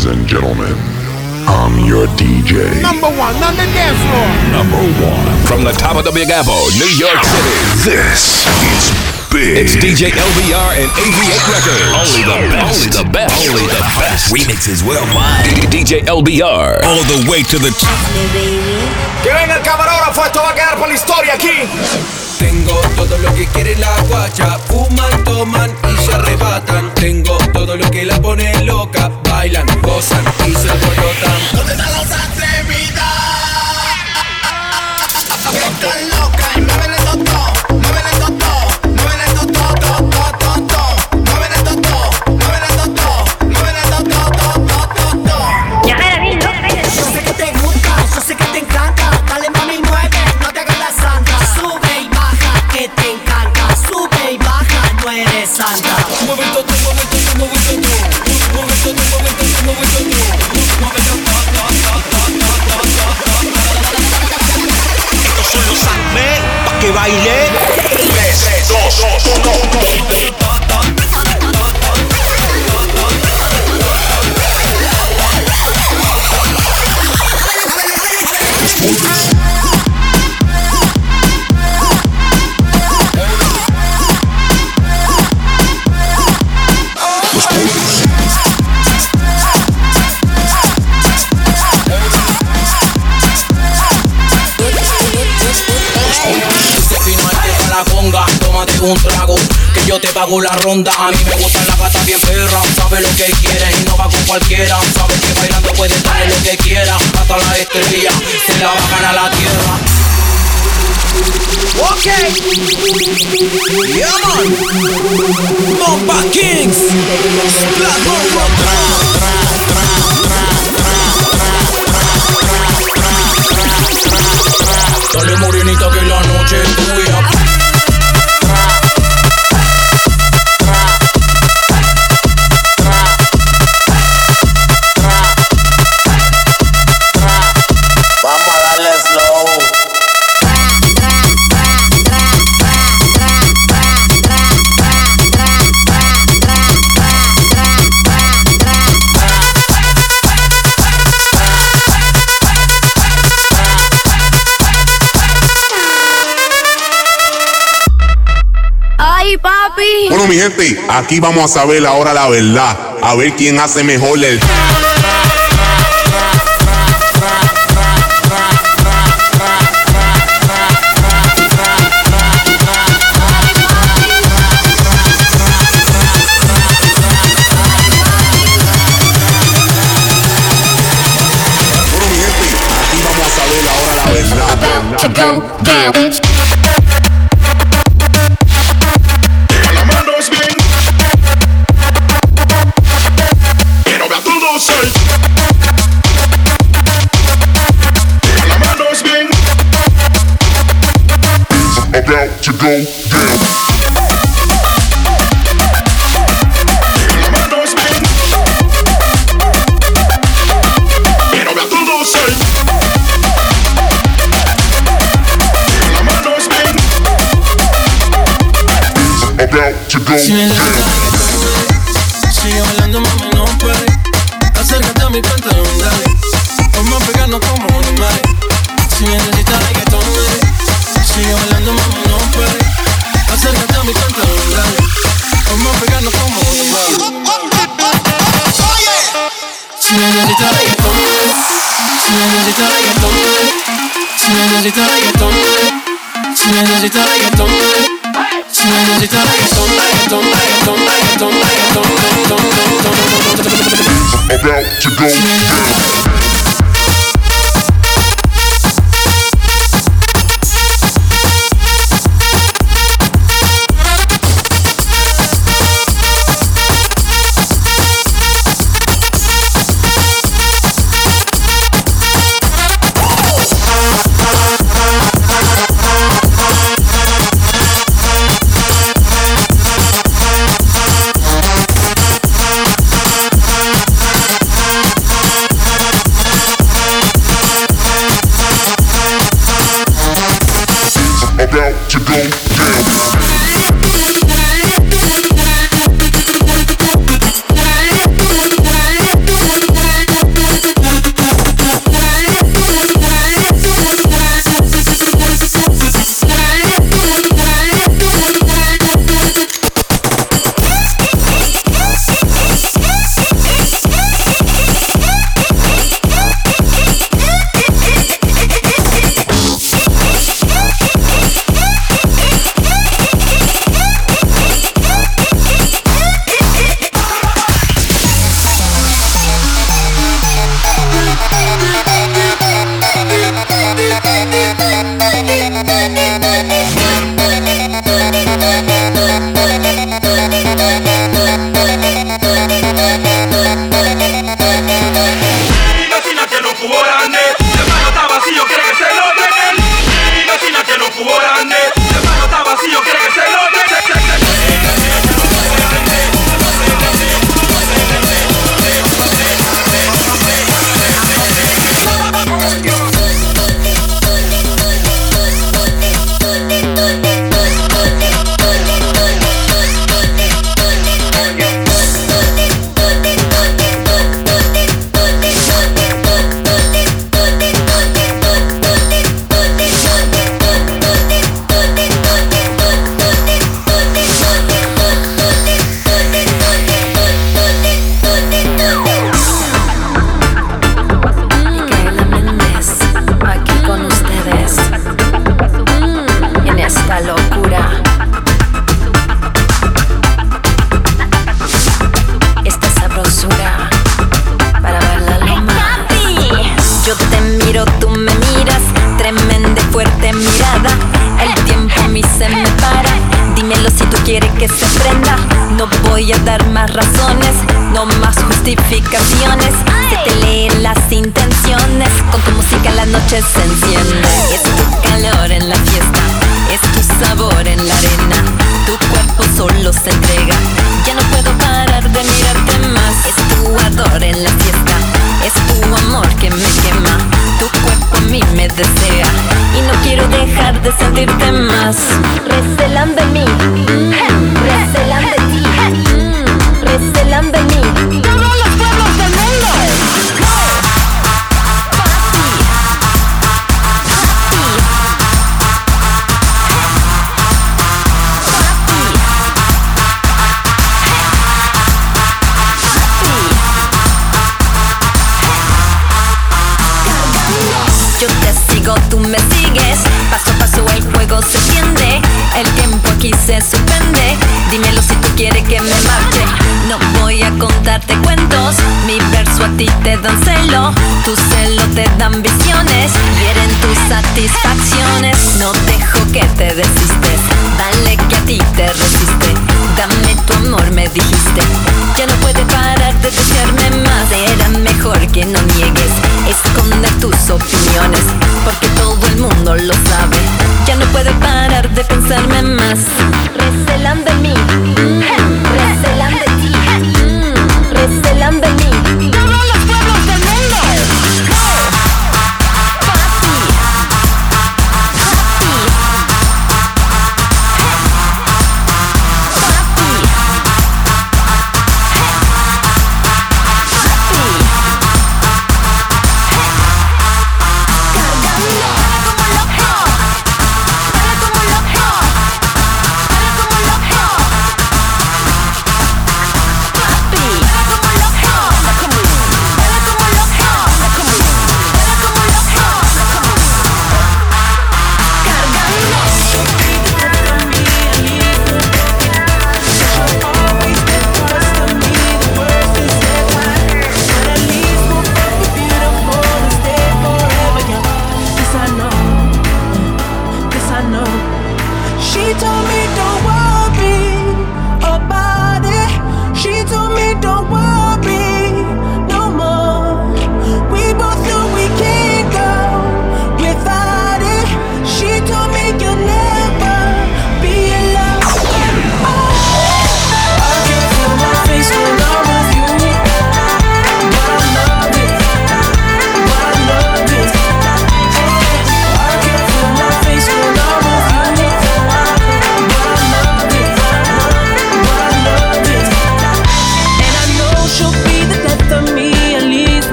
Ladies and gentlemen, I'm your DJ. Number one on the dance floor. Number one. From the top of the Big Apple, New York City. This is big. It's DJ LBR and AV8 Records. Only the best. Only the best. Only the best. Remixes worldwide. DJ LBR. All the way to the top. Que venga el camarógrafo, esto va a quedar para la historia aquí. Tengo todo lo que quiere la guacha, fuman, toman y se arrebatan. Tengo todo lo que la pone loca, bailan, gozan y se alborotan. ¿Dónde están los atrevidas? Baile. 3, 2, 1. Un trago, que yo te pago la ronda. A mí me gustan las gatas bien perra, sabe lo que quiere y no va con cualquiera. Sabe que bailando puede darle lo que quiera, hasta la estrella se la bajan a la tierra. Ok. Yeah, man. Bomba Kings. Bomba. Dale morenita que la noche es tuya. Mi gente, aquí vamos a saber ahora la verdad. A ver quién hace mejor el. To go down. Es bien. About to go Si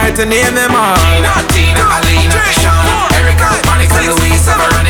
try to name them all. Tina, Tina, Alina, Sean, Erica, Monica, Louisa, Veronica.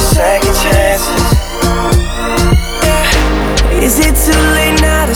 second chances. Yeah. Is it too late now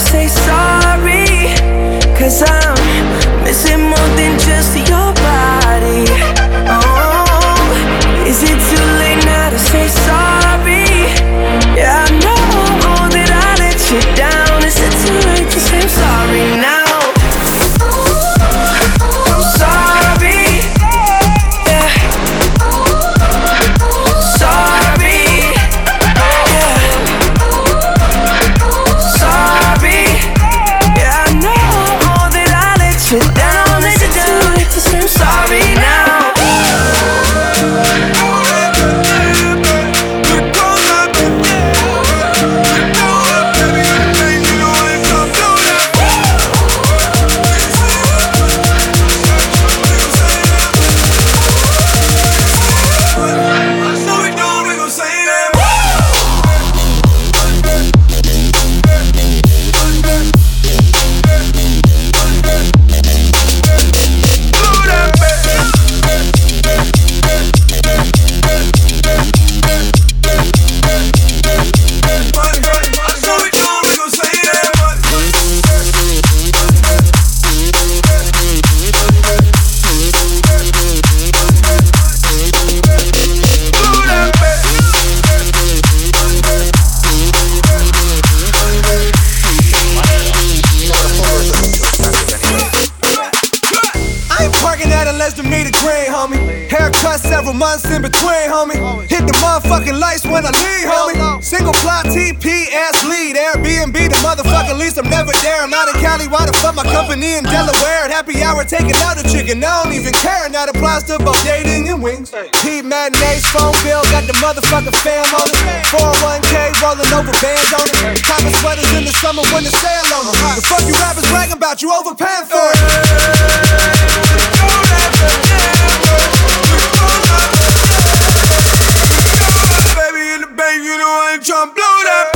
Haircut several months in between, homie. Hit the motherfucking lights when I leave, homie. Single plot TPS lead. Airbnb the motherfucking lease. I'm never there. I'm out in Cali. Why the fuck my company in Delaware? At happy hour taking out a chicken. I don't even care. Now the applies to both dating and wings. Heat matinees, phone bill. Got the motherfucking fam on it. 401k rolling over bands on it. Copping sweaters in the summer when the sale on it. The fuck you rappers bragging about? You overpaying for it. Baby in the tryna blow that.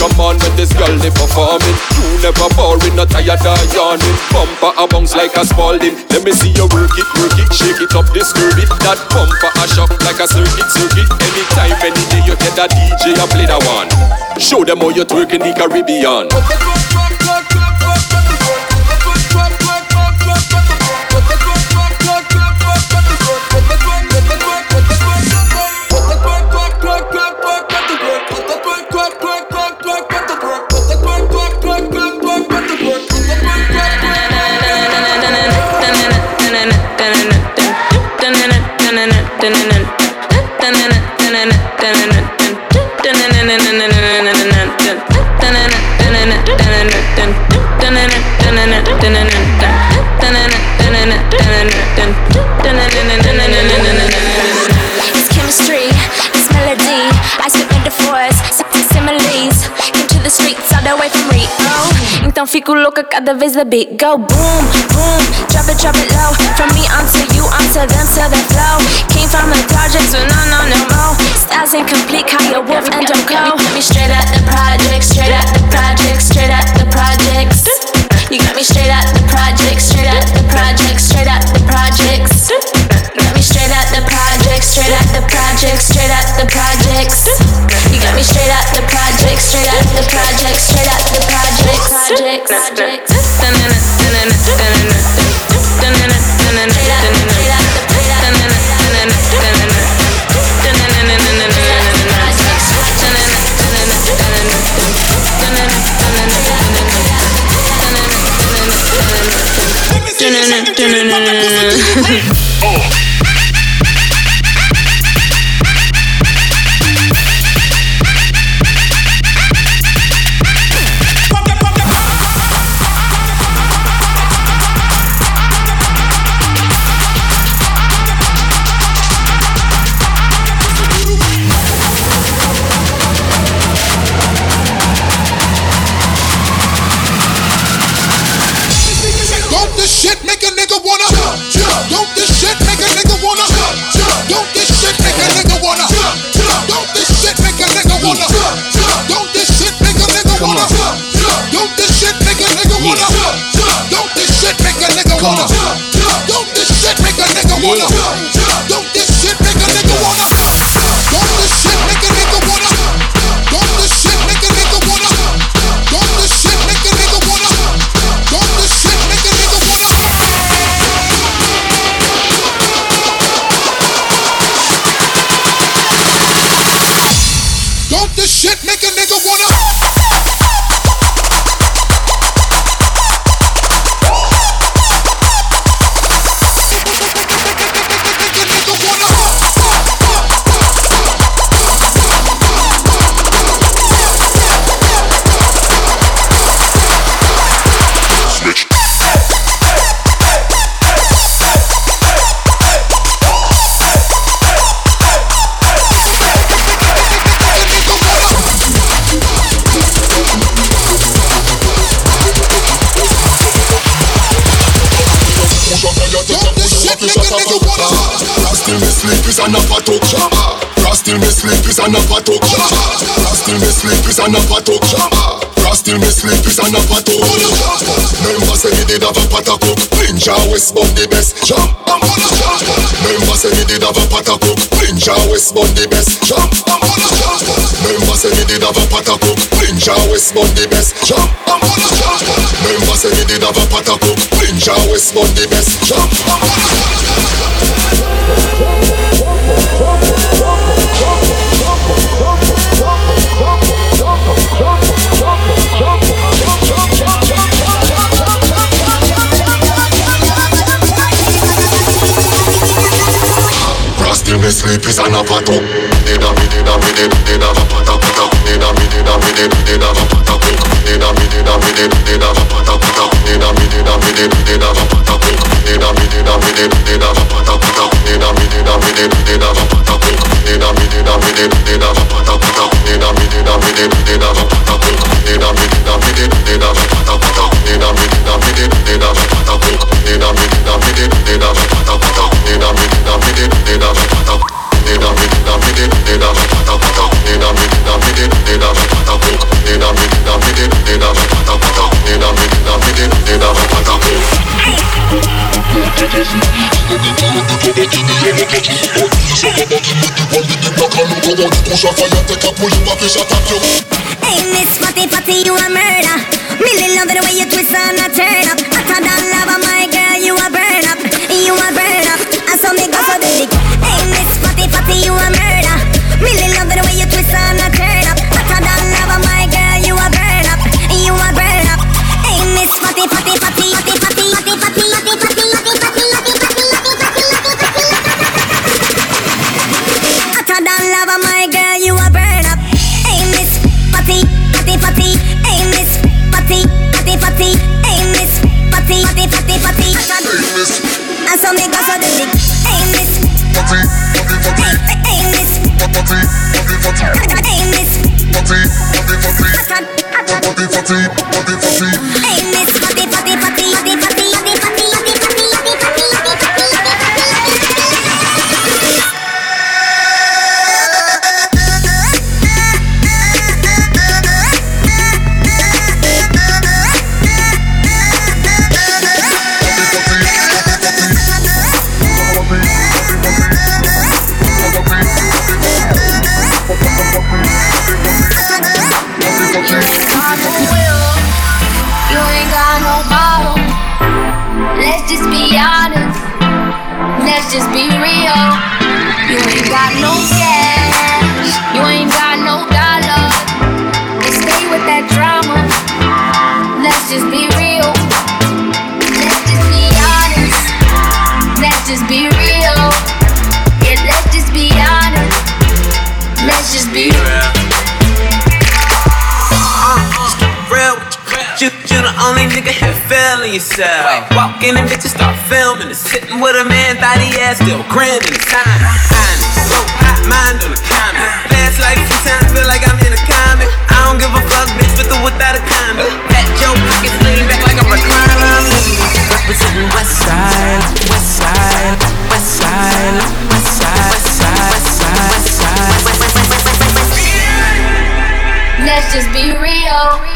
Come on when this girl they performing. You never boring, not tired or yawning. Bumper a bounce like a Spalding. Let me see you work it, work it, shake it up, disturb it. That bumper a shock like a circuit, circuit. Anytime, any day you get a DJ and play that one. Show them how you twerk in the Caribbean Então fico louca cada vez the beat go boom, boom. Drop it, drop it low. From me onto you, onto them, to the flow. Came from the projects, but no, no, no more. Styles incomplete, Kaya Wolf and don't go. Me straight out the projects, straight out the projects, straight out the projects. You got me straight out the projects, straight out the projects, straight out the projects. You got me straight out the projects, straight out the projects, straight out the projects. You got me straight out the projects, straight out the projects, straight out the Oh. corner. Flint is an apato Remember say he did have a pot of cook Ninja West but the best. Jump, I'm gonna jump Remember say he did have a pot of cook Ninja West but the best. Jump, I'm gonna jump Remember say he did have a pot of cook Ninja West but the best. Jump, I'm gonna jump Remember say he did have a pot of cook Ninja West but the best. Jump, I'm gonna jump バトンデダミデダミデデダがパタパタデダミデダミデデダがパタコンデダミデダミデデダがパタパタデダミデダミデデダがパタコンデダミデダミデデダがパタパタデダミデダミデデダがパタコンデダミデダミデデダがパタパタデダミデダミデデダがパタコンデダミデダミデデダがパタパタデダミデダミデデダがパタコンデダミデダミデデダがパタパタデダミデダミデデダがパタパタ turn up. Hotter than lava, my girl, you a burn up. You a burn up. Yourself. Walk in and bitches start filming and sitting with a man, thought he ass still grinning. Time behind it. So hot mind on the comment. Last like sometimes feel like I'm in a comic. I don't give a fuck, bitch, with or without a condom. Fat Joe pockets lean back like a recliner. Representing West Side, West Side, West Side, West Side, West Side, West Side, West Side. Let's just be real.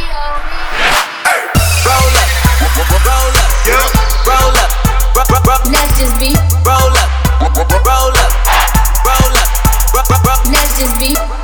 Roll up, roll up, roll up, Let's just be. roll up, roll up, roll up, Let's just be.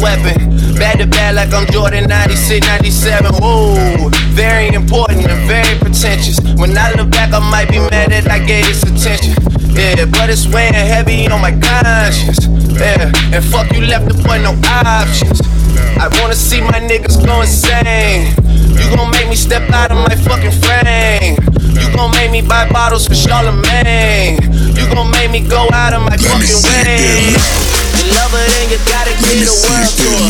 Weapon. Back to back like I'm Jordan 96, 97. Whoa, very important and very pretentious. When I look back, I might be mad that I gave this attention. Yeah, but it's weighing heavy on my conscience. Yeah, and fuck you left the point no options. I wanna see my niggas go insane. You gon' make me step out of my fucking frame. You gon' make me buy bottles for Charlemagne. You gon' make me go out of my fucking way. You love her, then you gotta get a world tour.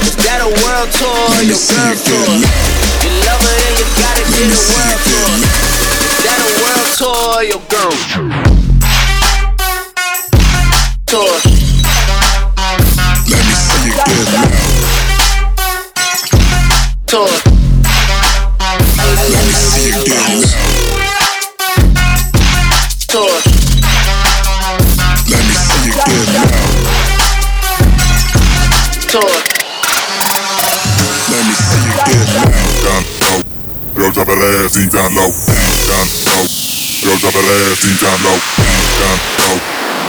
Is that a world tour or your girl tour? You love her, then you gotta get a world tour. Is that a world tour or your girl tour? Let me see it get loud. Tour. drop a last each time low. Time low. Yo, drop a last each time low. Time low.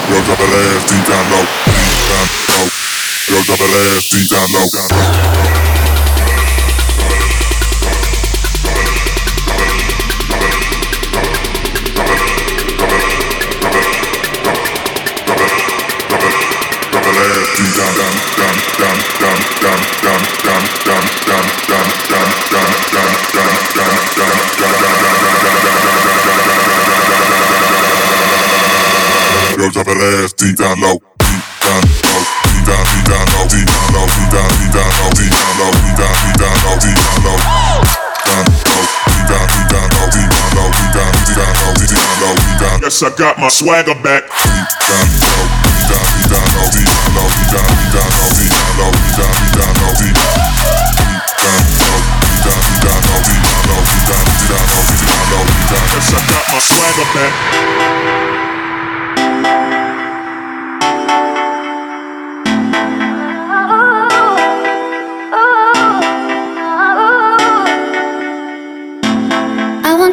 Yo, drop a last each time low. Time low. Yo, drop a last each time low. Time low. Girl, drop that ass deep down low, deep down low, deep down, deep down low, deep down low, deep down, deep down low, deep down low, deep down, deep down low, deep down low, down low, deep down, deep down low, deep down low, deep down, deep down low, deep down low, deep down. Yes, I got my swagger back. Deep down low, deep down, deep down low, deep down low, deep down, deep down low, deep down low, deep down, deep down low, deep down, low, deep down, deep down low, deep down low, deep down, deep down low, deep down low, deep down. Yes, I got my swagger back.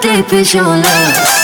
deep is your love?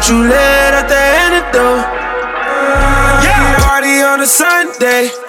Don't you let out the antidote. Yeah, party on a Sunday.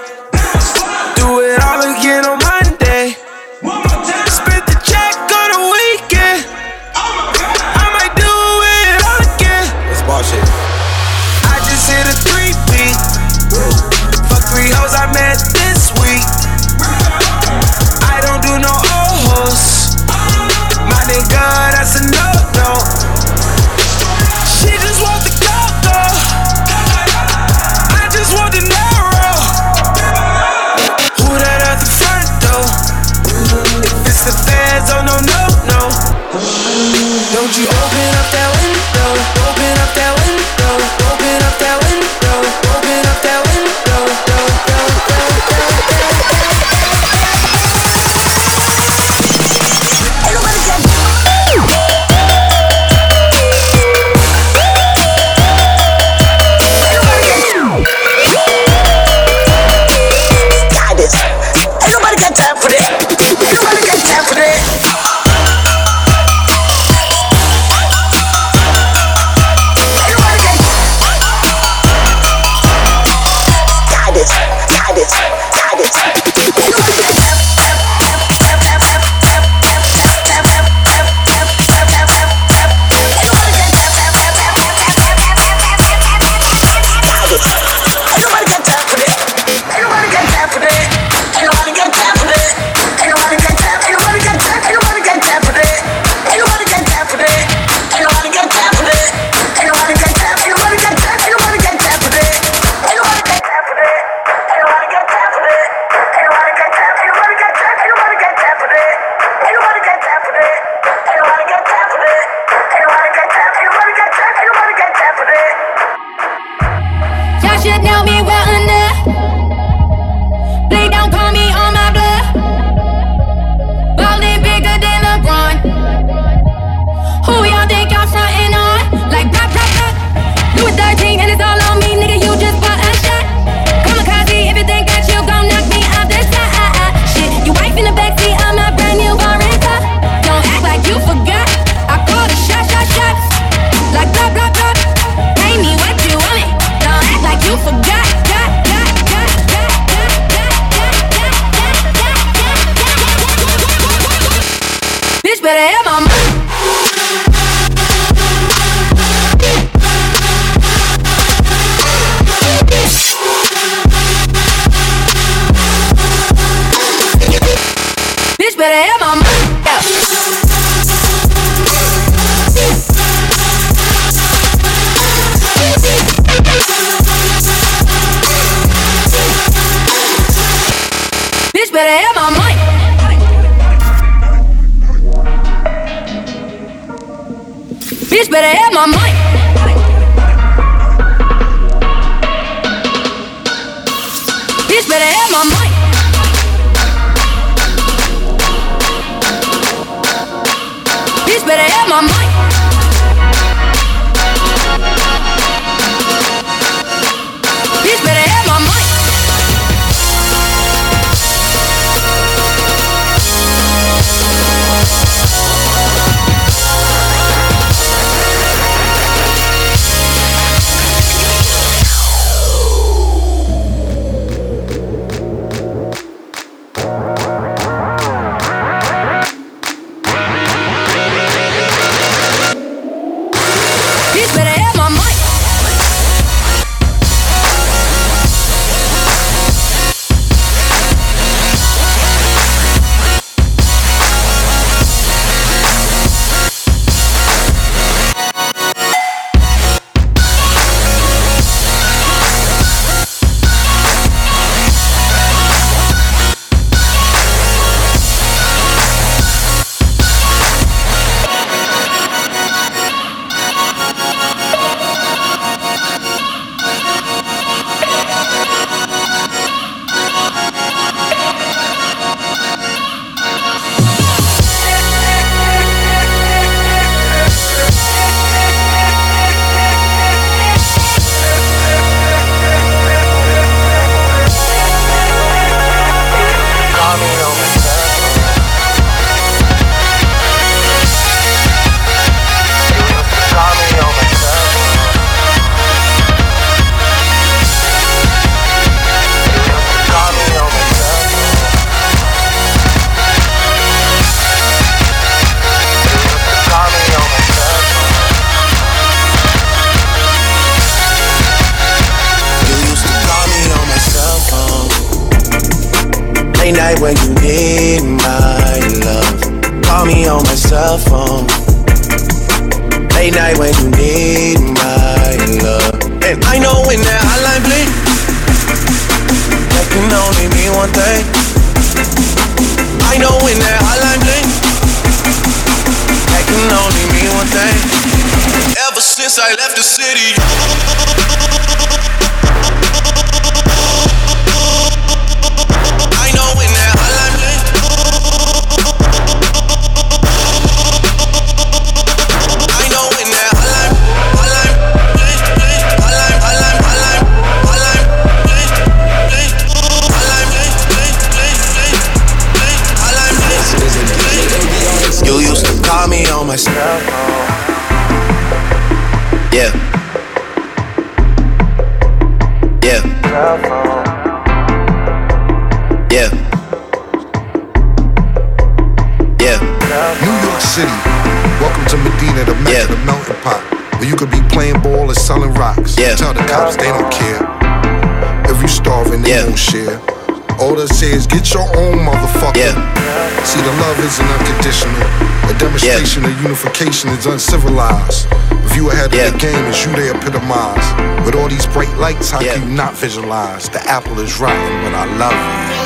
Demonstration of unification is uncivilized. View ahead of the game is you they epitomize. With all these bright lights, how can you not visualize? The apple is rotten, but I love you.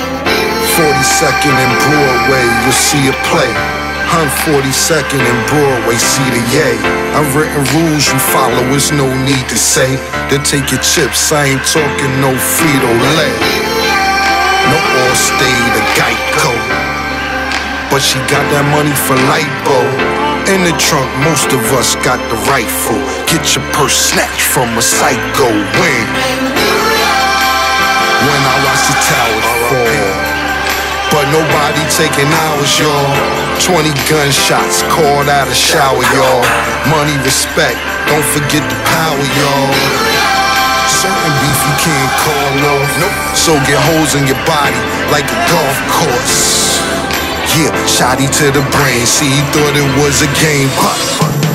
42nd and Broadway, you'll see a play. Hun 42nd and Broadway, see the yay. I've written rules you follow, it's no need to say. Then take your chips, I ain't talking no Frito Lay. No Allstate or Geico. But she got that money for lipo. In the trunk, most of us got the rifle. Get your purse snatched from a psycho wing. When I watch the towers fall. But nobody taking ours, y'all. 20 gunshots called out a shower, y'all. Money, respect, don't forget the power, y'all. Certain beef you can't call off. Nope. So get holes in your body like a golf course. Yeah, shotty to the brain. See, he thought it was a game, but,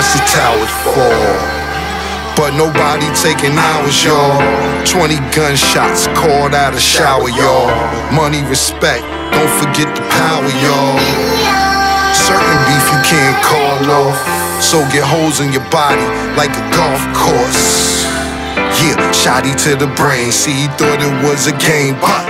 watch the towers fall. But nobody taking ours, y'all. 20 gunshots called out a shower, y'all. Money, respect, don't forget the power, y'all. Certain beef you can't call off. So get holes in your body like a golf course. Yeah, shotty to the brain. See, he thought it was a game, but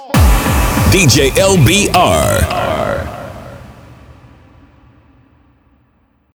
DJ LBR.